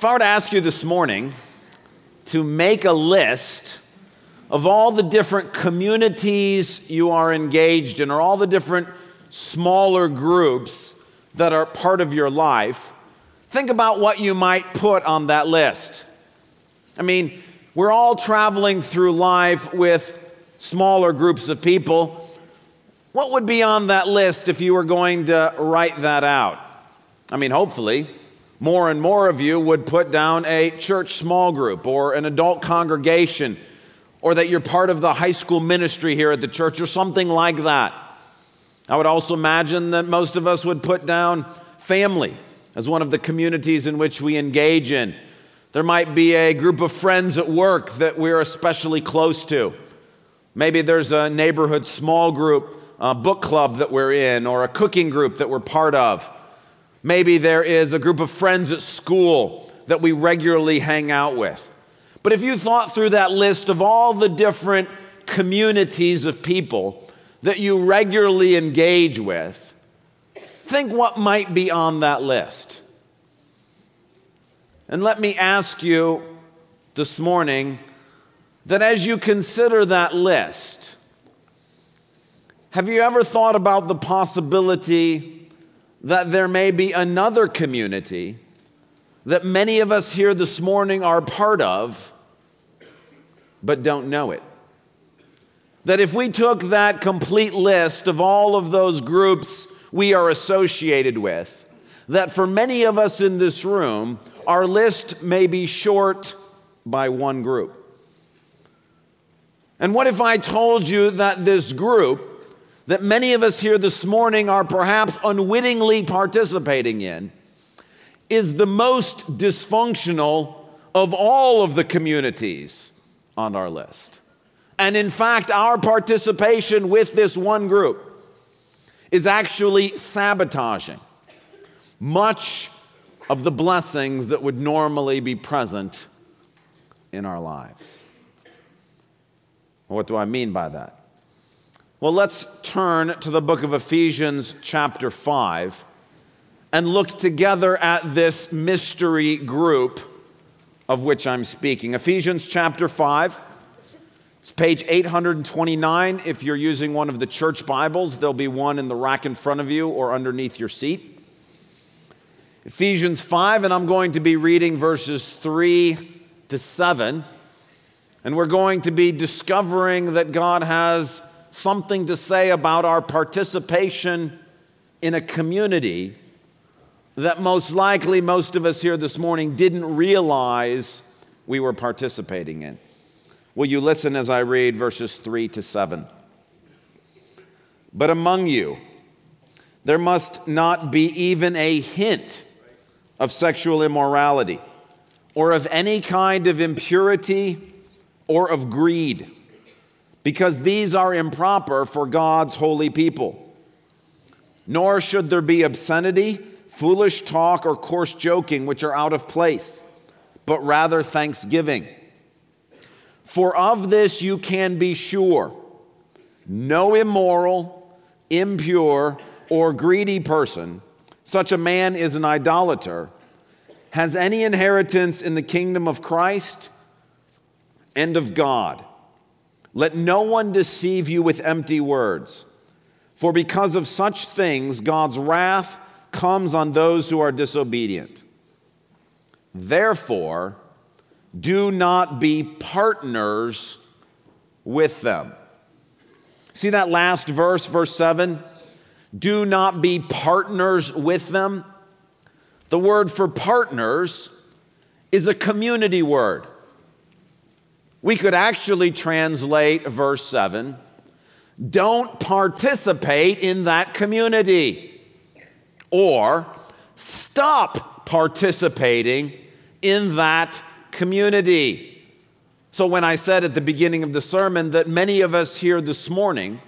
If I were to ask you this morning to make a list of all the different communities you are engaged in, or all the different smaller groups that are part of your life, think about what you might put on that list. I mean, we're all traveling through life with smaller groups of people. What would be on that list if you were going to write that out? I mean, hopefully, more and more of you would put down a church small group or an adult congregation, or that you're part of the high school ministry here at the church or something like that. I would also imagine that most of us would put down family as one of the communities in which we engage in. There might be a group of friends at work that we're especially close to. Maybe there's a neighborhood small group, a book club that we're in, or a cooking group that we're part of. Maybe there is a group of friends at school that we regularly hang out with. But if you thought through that list of all the different communities of people that you regularly engage with, think what might be on that list. And let me ask you this morning that as you consider that list, have you ever thought about the possibility that there may be another community that many of us here this morning are part of, but don't know it. That if we took that complete list of all of those groups we are associated with, that for many of us in this room, our list may be short by one group. And what if I told you that this group that many of us here this morning are perhaps unwittingly participating in is the most dysfunctional of all of the communities on our list. And in fact, our participation with this one group is actually sabotaging much of the blessings that would normally be present in our lives. What do I mean by that? Well, let's turn to the book of Ephesians, chapter 5, and look together at this mystery group of which I'm speaking. Ephesians, chapter 5. It's page 829. If you're using one of the church Bibles, there'll be one in the rack in front of you or underneath your seat. Ephesians 5, and I'm going to be reading verses 3 to 7. And we're going to be discovering that God has something to say about our participation in a community that most likely most of us here this morning didn't realize we were participating in. Will you listen as I read verses 3 to 7? But among you, there must not be even a hint of sexual immorality or of any kind of impurity or of greed because these are improper for God's holy people. Nor should there be obscenity, foolish talk, or coarse joking, which are out of place, but rather thanksgiving. For of this you can be sure no immoral, impure, or greedy person, such a man is an idolater, has any inheritance in the kingdom of Christ and of God. Let no one deceive you with empty words. For because of such things, God's wrath comes on those who are disobedient. Therefore, do not be partners with them. See that last verse, verse 7? Do not be partners with them. The word for partners is a community word. We could actually translate verse 7 don't participate in that community or stop participating in that community. So, when I said at the beginning of the sermon that many of us here this morning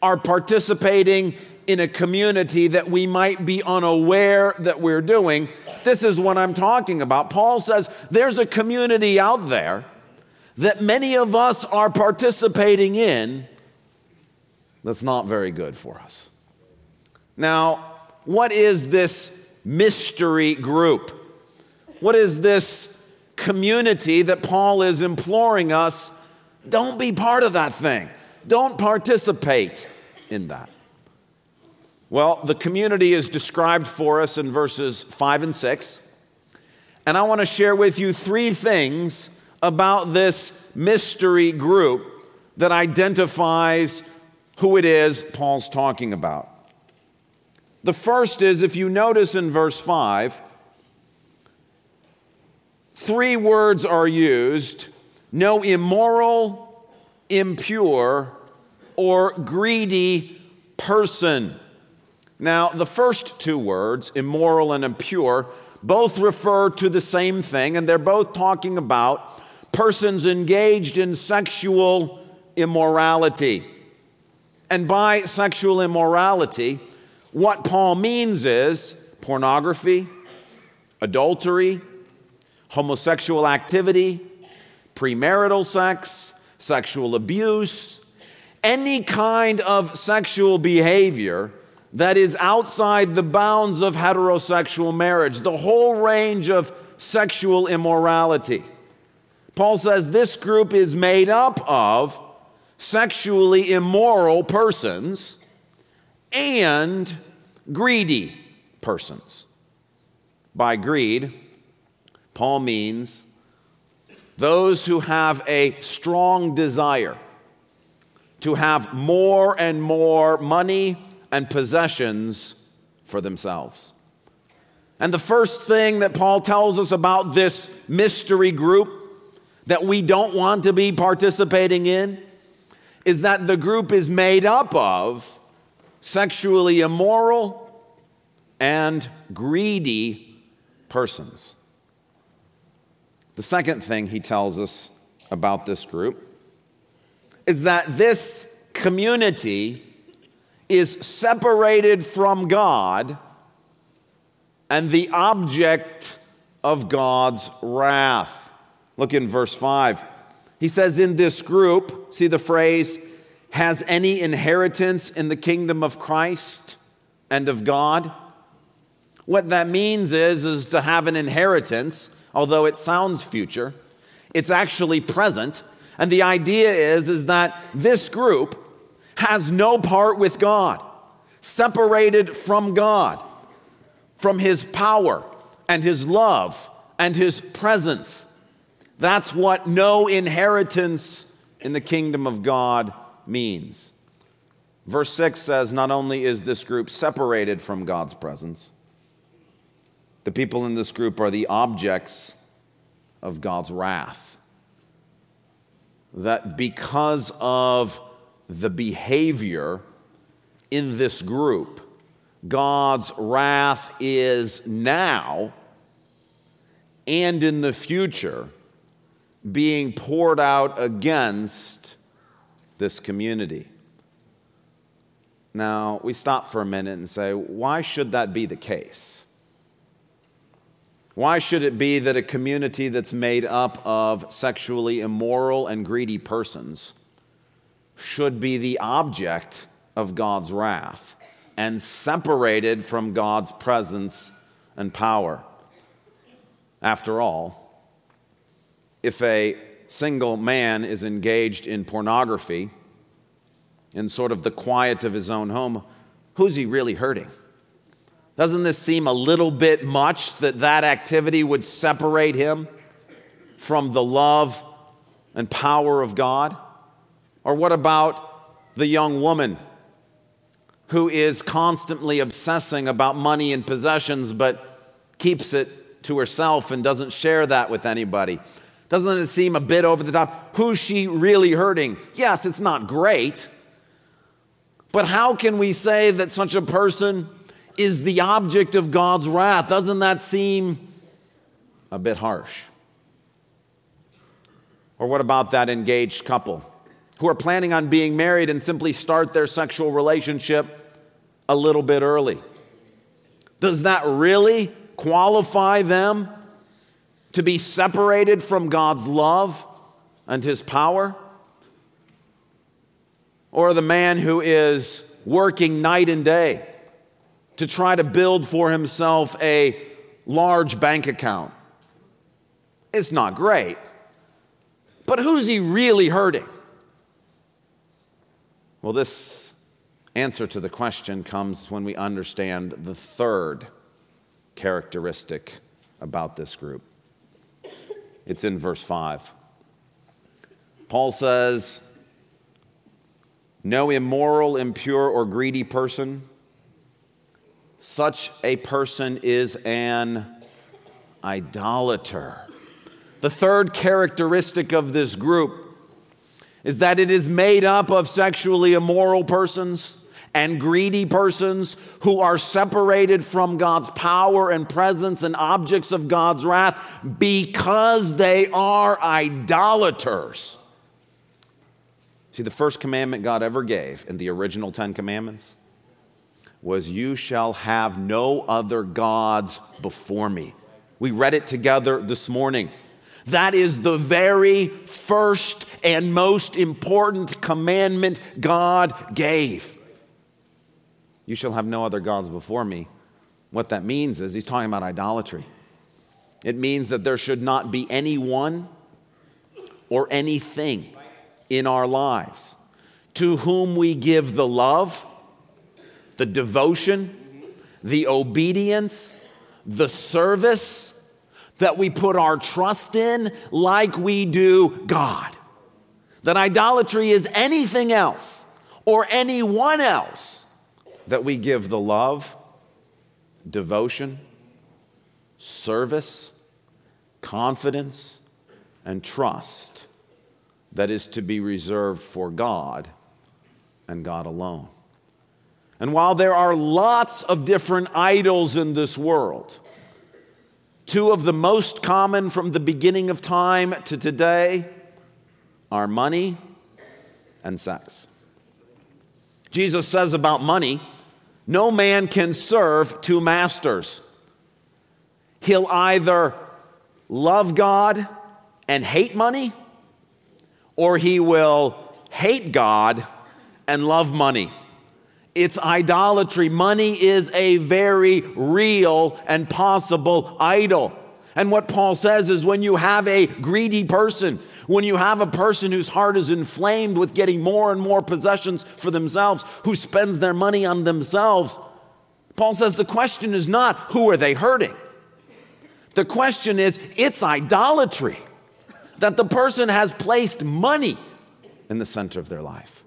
are participating in a community that we might be unaware that we're doing, this is what I'm talking about. Paul says there's a community out there that many of us are participating in that's not very good for us. Now, what is this mystery group? What is this community that Paul is imploring us? Don't be part of that thing. Don't participate in that. Well, the community is described for us in verses 5 and 6. And I want to share with you three things about this mystery group that identifies who it is Paul's talking about. The first is if you notice in verse 5, three words are used no immoral, impure, or greedy person. Now, the first two words, immoral and impure, both refer to the same thing, and they're both talking about persons engaged in sexual immorality. And by sexual immorality, what Paul means is pornography, adultery, homosexual activity, premarital sex, sexual abuse, any kind of sexual behavior that is outside the bounds of heterosexual marriage, the whole range of sexual immorality. Paul says this group is made up of sexually immoral persons and greedy persons. By greed, Paul means those who have a strong desire to have more and more money and possessions for themselves. And the first thing that Paul tells us about this mystery group that we don't want to be participating in is that the group is made up of sexually immoral and greedy persons. The second thing he tells us about this group is that this community is separated from God and the object of God's wrath. Look in verse 5. He says, In this group, see the phrase, has any inheritance in the kingdom of Christ and of God? What that means is, is to have an inheritance, although it sounds future, it's actually present. And the idea is, is that this group has no part with God, separated from God, from His power and His love and His presence. That's what no inheritance in the kingdom of God means. Verse 6 says not only is this group separated from God's presence, the people in this group are the objects of God's wrath. That because of the behavior in this group, God's wrath is now and in the future being poured out against this community. Now, we stop for a minute and say, why should that be the case? Why should it be that a community that's made up of sexually immoral and greedy persons should be the object of God's wrath and separated from God's presence and power? After all, if a single man is engaged in pornography in sort of the quiet of his own home, who's he really hurting? Doesn't this seem a little bit much that that activity would separate him from the love and power of God? Or what about the young woman who is constantly obsessing about money and possessions but keeps it to herself and doesn't share that with anybody? Doesn't it seem a bit over the top? Who's she really hurting? Yes, it's not great. But how can we say that such a person is the object of God's wrath? Doesn't that seem a bit harsh? Or what about that engaged couple who are planning on being married and simply start their sexual relationship a little bit early? Does that really qualify them to be separated from God's love and His power? Or the man who is working night and day to try to build for himself a large bank account It's not great. But who's he really hurting? Well, this answer to the question comes when we understand the third characteristic about this group. It's in verse 5. Paul says, No immoral, impure, or greedy person, such a person is an idolater. The third characteristic of this group is that it is made up of sexually immoral persons and greedy persons who are separated from God's power and presence and objects of God's wrath because they are idolaters. See, the first commandment God ever gave in the original Ten Commandments was, You shall have no other gods before me. We read it together this morning. That is the very first and most important commandment God gave. You shall have no other gods before me. What that means is he's talking about idolatry. It means that there should not be anyone or anything in our lives to whom we give the love, the devotion, the obedience, the service that we put our trust in like we do God. That idolatry is anything else or anyone else that we give the love, devotion, service, confidence, and trust that is to be reserved for God and God alone. And while there are lots of different idols in this world, two of the most common from the beginning of time to today are money and sex. Jesus says about money, no man can serve two masters. He'll either love God and hate money, or he will hate God and love money. It's idolatry. Money is a very real and possible idol. And what Paul says is when you have a greedy person, when you have a person whose heart is inflamed with getting more and more possessions for themselves, who spends their money on themselves, Paul says the question is not who are they hurting? The question is it's idolatry that the person has placed money in the center of their life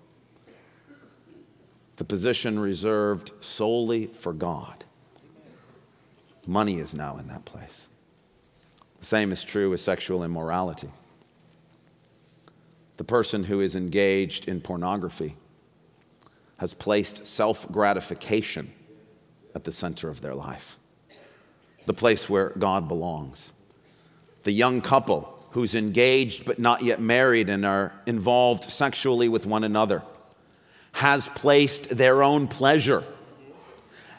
the position reserved solely for God. Money is now in that place. The same is true with sexual immorality. The person who is engaged in pornography has placed self gratification at the center of their life, the place where God belongs. The young couple who's engaged but not yet married and are involved sexually with one another has placed their own pleasure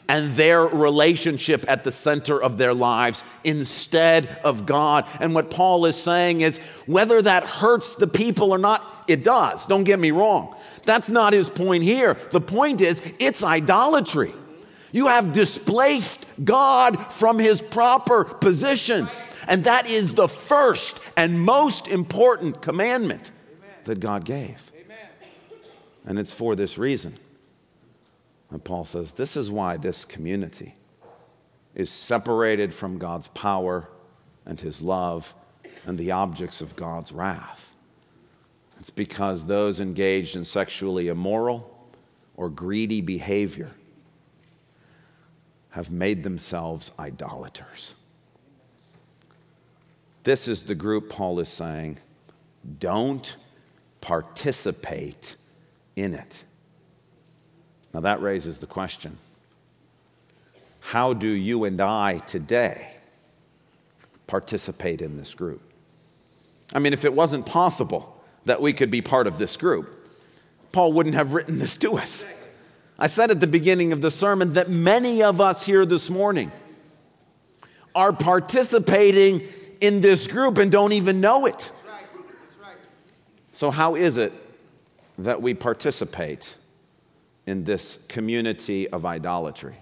and their relationship at the center of their lives instead of God. And what Paul is saying is whether that hurts the people or not, it does. Don't get me wrong. That's not his point here. The point is it's idolatry. You have displaced God from his proper position. And that is the first and most important commandment that God gave. And it's for this reason. And Paul says, This is why this community is separated from God's power and his love and the objects of God's wrath. It's because those engaged in sexually immoral or greedy behavior have made themselves idolaters. This is the group Paul is saying don't participate in it. Now that raises the question how do you and I today participate in this group? I mean, if it wasn't possible that we could be part of this group, Paul wouldn't have written this to us. I said at the beginning of the sermon that many of us here this morning are participating in this group and don't even know it. So, how is it that we participate in this community of idolatry?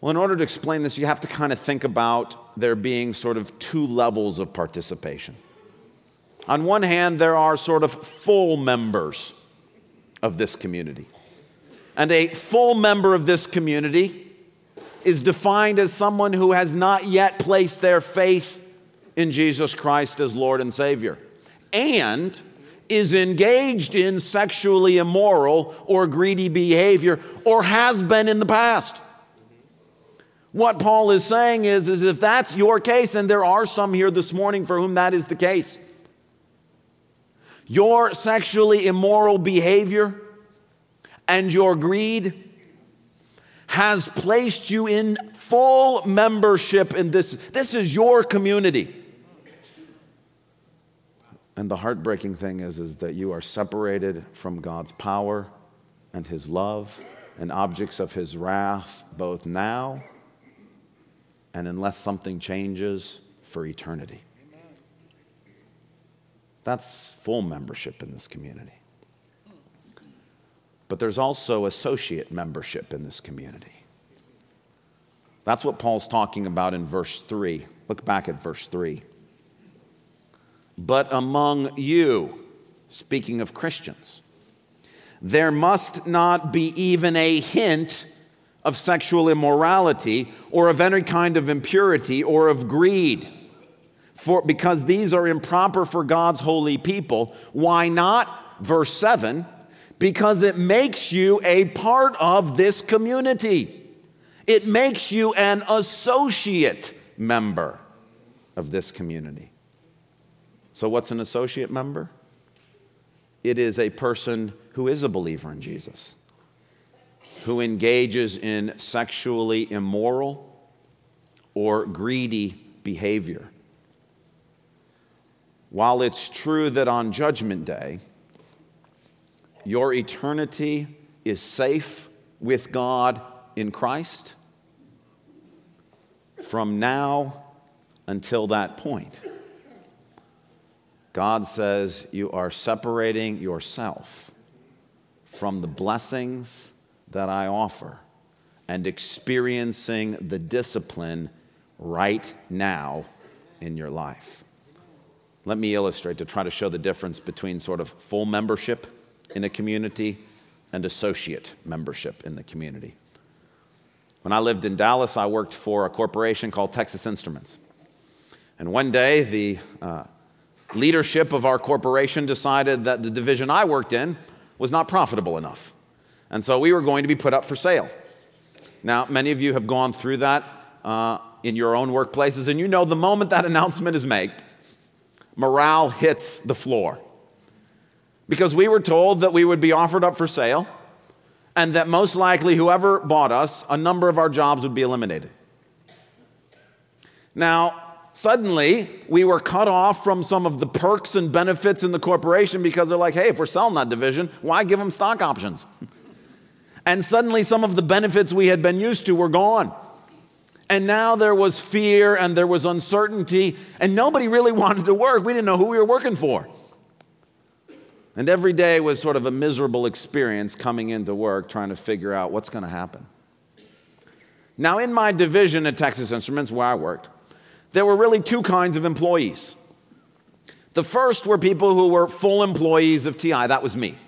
Well, in order to explain this, you have to kind of think about there being sort of two levels of participation. On one hand, there are sort of full members of this community. And a full member of this community is defined as someone who has not yet placed their faith in Jesus Christ as Lord and Savior and is engaged in sexually immoral or greedy behavior or has been in the past. What Paul is saying is, is if that's your case, and there are some here this morning for whom that is the case, your sexually immoral behavior and your greed has placed you in full membership in this. This is your community. And the heartbreaking thing is, is that you are separated from God's power and His love and objects of His wrath, both now and unless something changes for eternity. That's full membership in this community. But there's also associate membership in this community. That's what Paul's talking about in verse 3. Look back at verse 3. But among you, speaking of Christians, there must not be even a hint of sexual immorality or of any kind of impurity or of greed. For, because these are improper for God's holy people. Why not? Verse 7 because it makes you a part of this community. It makes you an associate member of this community. So, what's an associate member? It is a person who is a believer in Jesus who engages in sexually immoral or greedy behavior. While it's true that on Judgment Day, your eternity is safe with God in Christ, from now until that point, God says you are separating yourself from the blessings that I offer and experiencing the discipline right now in your life. Let me illustrate to try to show the difference between sort of full membership in a community and associate membership in the community. When I lived in Dallas, I worked for a corporation called Texas Instruments. And one day, the uh, leadership of our corporation decided that the division I worked in was not profitable enough. And so we were going to be put up for sale. Now, many of you have gone through that uh, in your own workplaces, and you know the moment that announcement is made, morale hits the floor. Because we were told that we would be offered up for sale, and that most likely whoever bought us, a number of our jobs would be eliminated. Now, suddenly we were cut off from some of the perks and benefits in the corporation because they're like, hey, if we're selling that division, why give them stock options? And suddenly, some of the benefits we had been used to were gone. And now there was fear and there was uncertainty, and nobody really wanted to work. We didn't know who we were working for. And every day was sort of a miserable experience coming into work trying to figure out what's going to happen. Now, in my division at Texas Instruments, where I worked, there were really two kinds of employees. The first were people who were full employees of TI, that was me.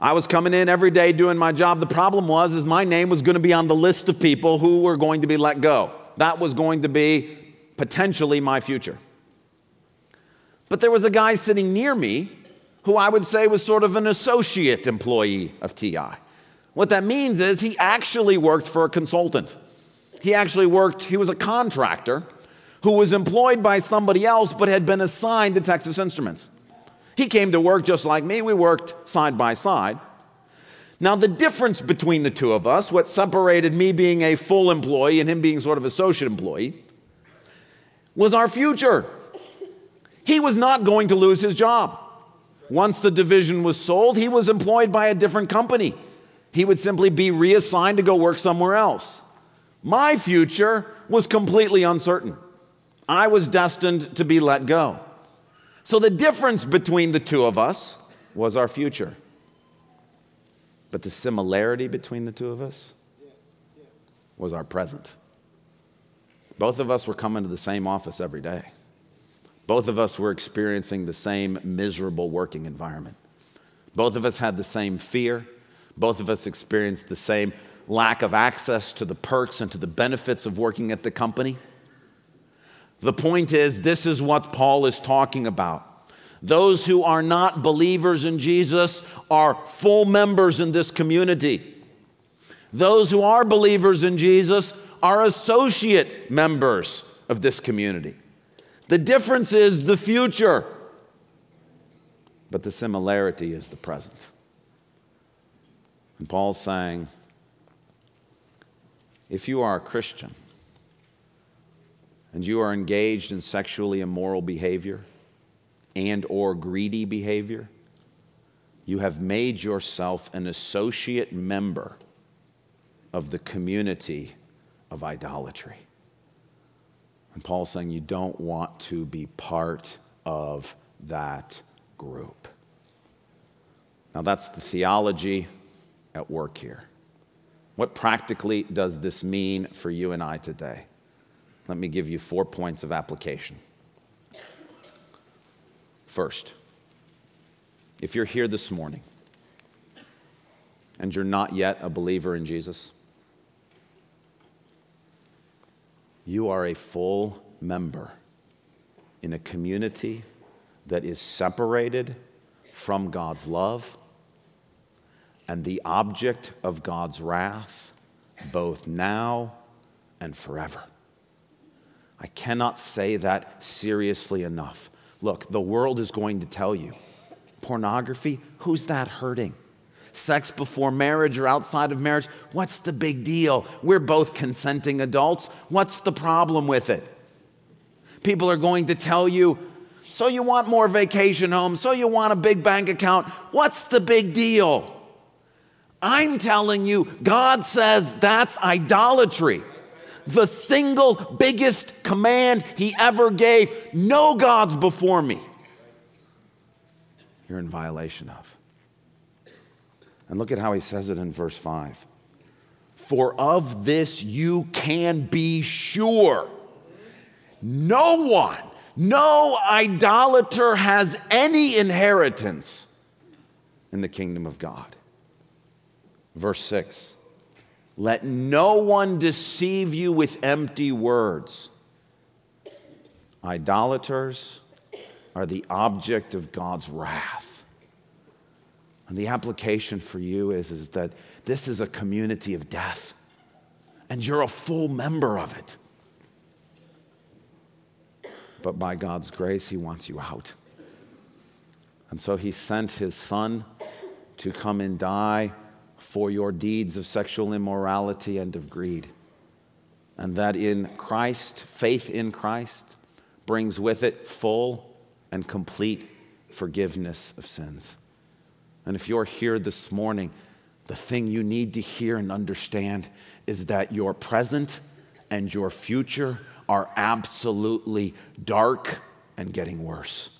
I was coming in every day doing my job. The problem was is my name was going to be on the list of people who were going to be let go. That was going to be potentially my future. But there was a guy sitting near me who I would say was sort of an associate employee of TI. What that means is he actually worked for a consultant. He actually worked, he was a contractor who was employed by somebody else but had been assigned to Texas Instruments. He came to work just like me. We worked side by side. Now, the difference between the two of us, what separated me being a full employee and him being sort of associate employee, was our future. He was not going to lose his job. Once the division was sold, he was employed by a different company. He would simply be reassigned to go work somewhere else. My future was completely uncertain. I was destined to be let go. So the difference between the two of us was our future. But the similarity between the two of us was our present. Both of us were coming to the same office every day. Both of us were experiencing the same miserable working environment. Both of us had the same fear. Both of us experienced the same lack of access to the perks and to the benefits of working at the company. The point is, this is what Paul is talking about. Those who are not believers in Jesus are full members in this community. Those who are believers in Jesus are associate members of this community. The difference is the future, but the similarity is the present. And Paul's saying if you are a Christian and you are engaged in sexually immoral behavior and or greedy behavior, you have made yourself an associate member of the community of idolatry. And Paul's saying you don't want to be part of that group. Now, that's the theology at work here. What practically does this mean for you and I today? Let me give you four points of application. First, if you're here this morning and you're not yet a believer in Jesus, You are a full member in a community that is separated from God's love and the object of God's wrath, both now and forever. I cannot say that seriously enough. Look, the world is going to tell you pornography, who's that hurting? sex before marriage or outside of marriage, what's the big deal? We're both consenting adults. What's the problem with it? People are going to tell you, so you want more vacation homes, so you want a big bank account. What's the big deal? I'm telling you, God says that's idolatry. The single biggest command He ever gave no gods before me. You're in violation of. And look at how he says it in verse 5. For of this you can be sure. No one, no idolater has any inheritance in the kingdom of God. Verse 6 Let no one deceive you with empty words. Idolaters are the object of God's wrath. And the application for you is, is that this is a community of death, and you're a full member of it. But by God's grace, He wants you out. And so He sent His Son to come and die for your deeds of sexual immorality and of greed. And that in Christ, faith in Christ, brings with it full and complete forgiveness of sins. And if you're here this morning, the thing you need to hear and understand is that your present and your future are absolutely dark and getting worse.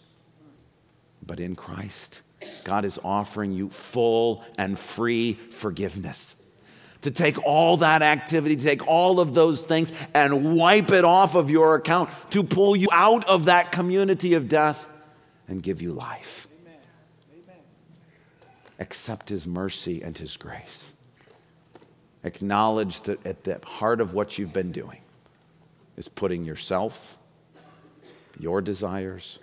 But in Christ, God is offering you full and free forgiveness. To take all that activity, take all of those things and wipe it off of your account, to pull you out of that community of death and give you life accept His mercy and His grace. Acknowledge that at the heart of what you've been doing is putting yourself, your desires,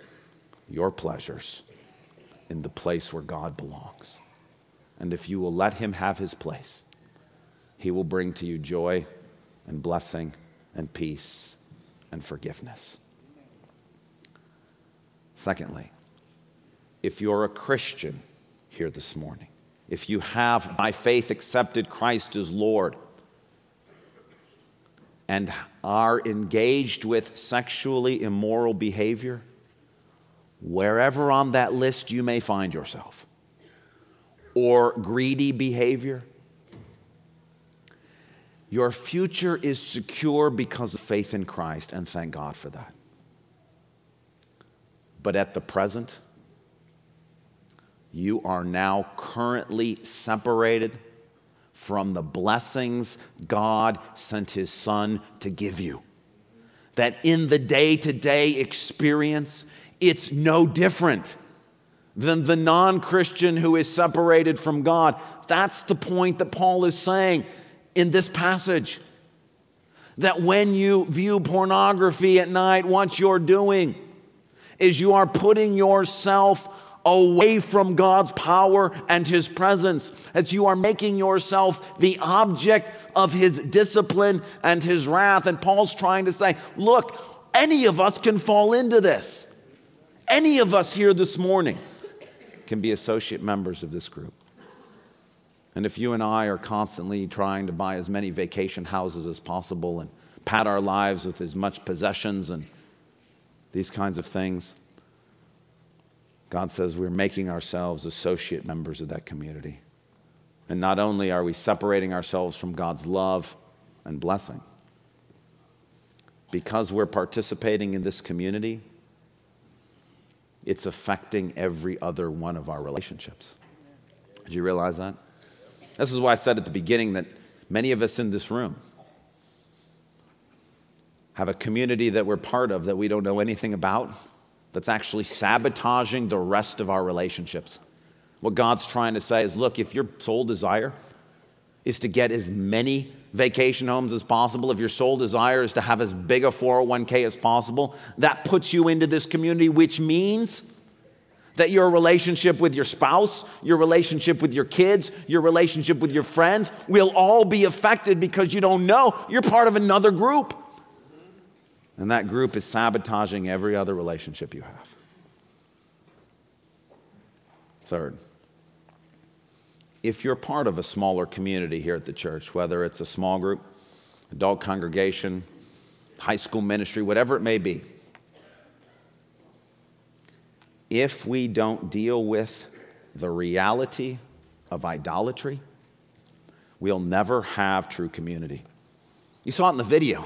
your pleasures in the place where God belongs. And if you will let Him have His place, He will bring to you joy and blessing and peace and forgiveness. Secondly, if you're a Christian, here this morning. If you have by faith accepted Christ as Lord and are engaged with sexually immoral behavior, wherever on that list you may find yourself, or greedy behavior, your future is secure because of faith in Christ, and thank God for that. But at the present, you are now currently separated from the blessings God sent his son to give you. That in the day to day experience, it's no different than the non Christian who is separated from God. That's the point that Paul is saying in this passage. That when you view pornography at night, what you're doing is you are putting yourself away from God's power and His presence, as you are making yourself the object of His discipline and His wrath. And Paul's trying to say, look, any of us can fall into this. Any of us here this morning can be associate members of this group. And if you and I are constantly trying to buy as many vacation houses as possible and pad our lives with as much possessions and these kinds of things, God says we're making ourselves associate members of that community. And not only are we separating ourselves from God's love and blessing, because we're participating in this community, it's affecting every other one of our relationships. Did you realize that? This is why I said at the beginning that many of us in this room have a community that we're part of that we don't know anything about that's actually sabotaging the rest of our relationships. What God's trying to say is look, if your sole desire is to get as many vacation homes as possible, if your sole desire is to have as big a 401k as possible, that puts you into this community, which means that your relationship with your spouse, your relationship with your kids, your relationship with your friends will all be affected because you don't know you're part of another group. And that group is sabotaging every other relationship you have. Third, if you're part of a smaller community here at the church, whether it's a small group, adult congregation, high school ministry, whatever it may be, if we don't deal with the reality of idolatry, we'll never have true community. You saw it in the video.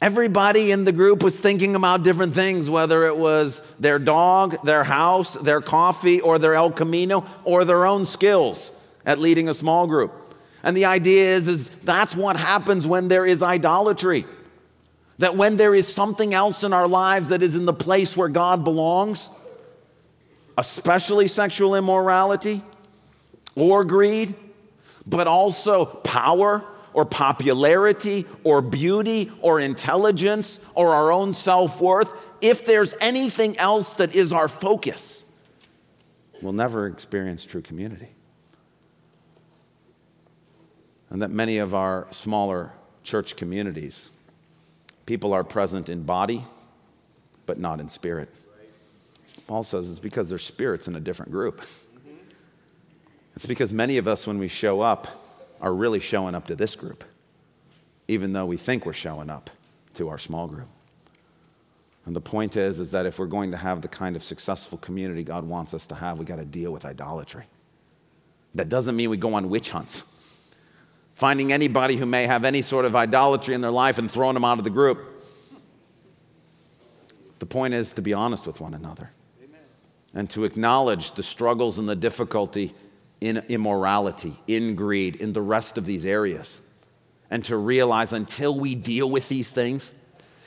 Everybody in the group was thinking about different things, whether it was their dog, their house, their coffee, or their El Camino, or their own skills at leading a small group. And the idea is, is that's what happens when there is idolatry. That when there is something else in our lives that is in the place where God belongs, especially sexual immorality or greed, but also power or popularity or beauty or intelligence or our own self worth, if there's anything else that is our focus, we'll never experience true community. And that many of our smaller church communities, people are present in body, but not in spirit. Paul says it's because their spirit's in a different group. It's because many of us, when we show up, are really showing up to this group, even though we think we're showing up to our small group. And the point is, is that if we're going to have the kind of successful community God wants us to have, we got to deal with idolatry. That doesn't mean we go on witch hunts, finding anybody who may have any sort of idolatry in their life and throwing them out of the group. The point is to be honest with one another Amen. and to acknowledge the struggles and the difficulty in immorality, in greed, in the rest of these areas. And to realize until we deal with these things,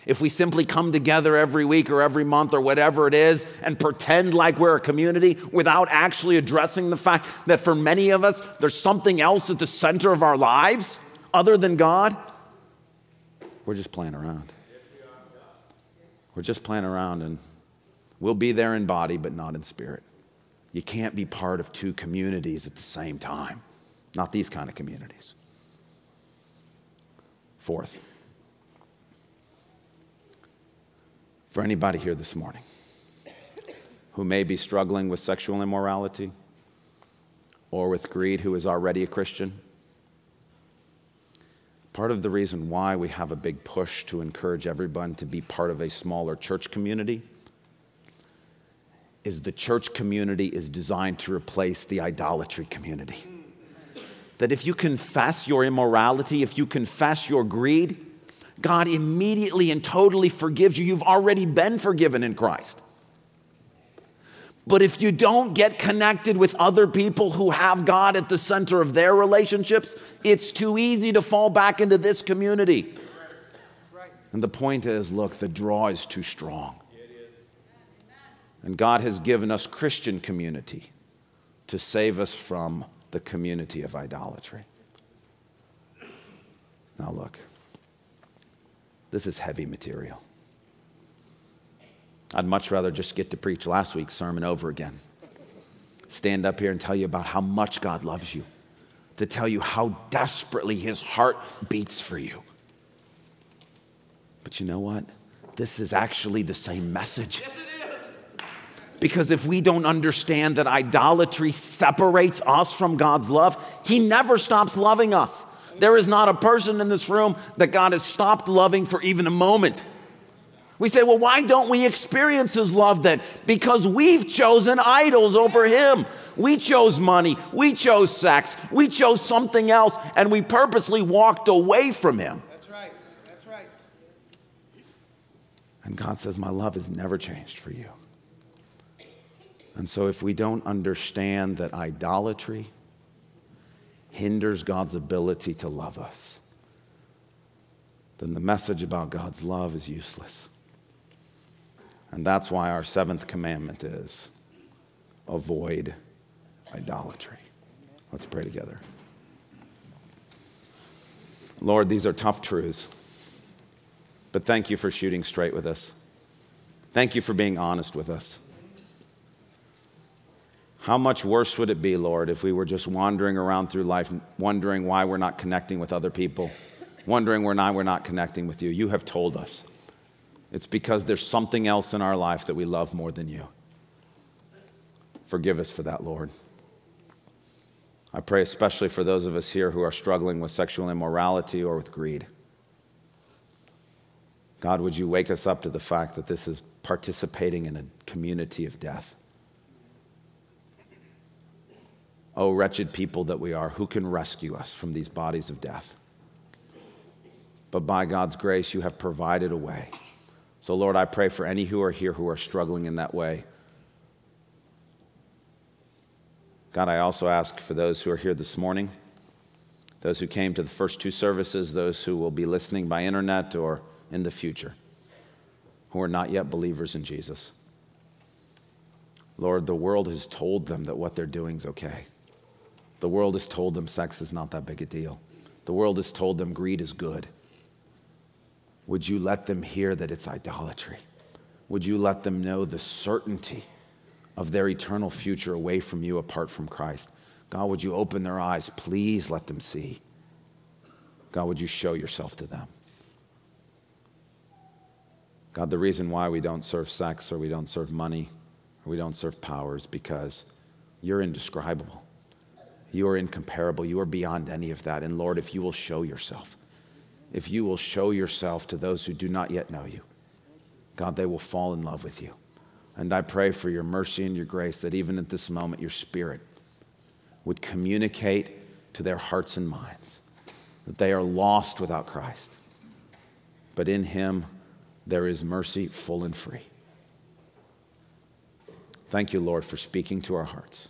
if we simply come together every week or every month or whatever it is and pretend like we're a community without actually addressing the fact that for many of us, there's something else at the center of our lives other than God, we're just playing around. We're just playing around and we'll be there in body, but not in spirit. You can't be part of two communities at the same time, not these kind of communities. Fourth, for anybody here this morning who may be struggling with sexual immorality or with greed who is already a Christian, part of the reason why we have a big push to encourage everyone to be part of a smaller church community is the church community is designed to replace the idolatry community. That if you confess your immorality, if you confess your greed, God immediately and totally forgives you. You've already been forgiven in Christ. But if you don't get connected with other people who have God at the center of their relationships, it's too easy to fall back into this community. And the point is look, the draw is too strong. And God has given us Christian community to save us from the community of idolatry. Now, look, this is heavy material. I'd much rather just get to preach last week's sermon over again. Stand up here and tell you about how much God loves you, to tell you how desperately his heart beats for you. But you know what? This is actually the same message. Yes, because if we don't understand that idolatry separates us from God's love, He never stops loving us. There is not a person in this room that God has stopped loving for even a moment. We say, well, why don't we experience His love then? Because we've chosen idols over Him. We chose money, we chose sex, we chose something else, and we purposely walked away from Him. That's right. That's right. And God says, My love has never changed for you. And so, if we don't understand that idolatry hinders God's ability to love us, then the message about God's love is useless. And that's why our seventh commandment is avoid idolatry. Let's pray together. Lord, these are tough truths, but thank you for shooting straight with us. Thank you for being honest with us. How much worse would it be, Lord, if we were just wandering around through life, wondering why we're not connecting with other people, wondering why we're not connecting with you? You have told us. It's because there's something else in our life that we love more than you. Forgive us for that, Lord. I pray especially for those of us here who are struggling with sexual immorality or with greed. God, would you wake us up to the fact that this is participating in a community of death? Oh, wretched people that we are, who can rescue us from these bodies of death? But by God's grace, you have provided a way. So, Lord, I pray for any who are here who are struggling in that way. God, I also ask for those who are here this morning, those who came to the first two services, those who will be listening by internet or in the future, who are not yet believers in Jesus. Lord, the world has told them that what they're doing is okay. The world has told them sex is not that big a deal. The world has told them greed is good. Would you let them hear that it's idolatry? Would you let them know the certainty of their eternal future away from you apart from Christ? God, would you open their eyes? Please let them see. God, would you show yourself to them? God, the reason why we don't serve sex or we don't serve money or we don't serve power is because you're indescribable. You are incomparable. You are beyond any of that. And Lord, if you will show yourself, if you will show yourself to those who do not yet know you. God, they will fall in love with you. And I pray for your mercy and your grace that even at this moment, your spirit would communicate to their hearts and minds that they are lost without Christ. But in him, there is mercy full and free. Thank you, Lord, for speaking to our hearts.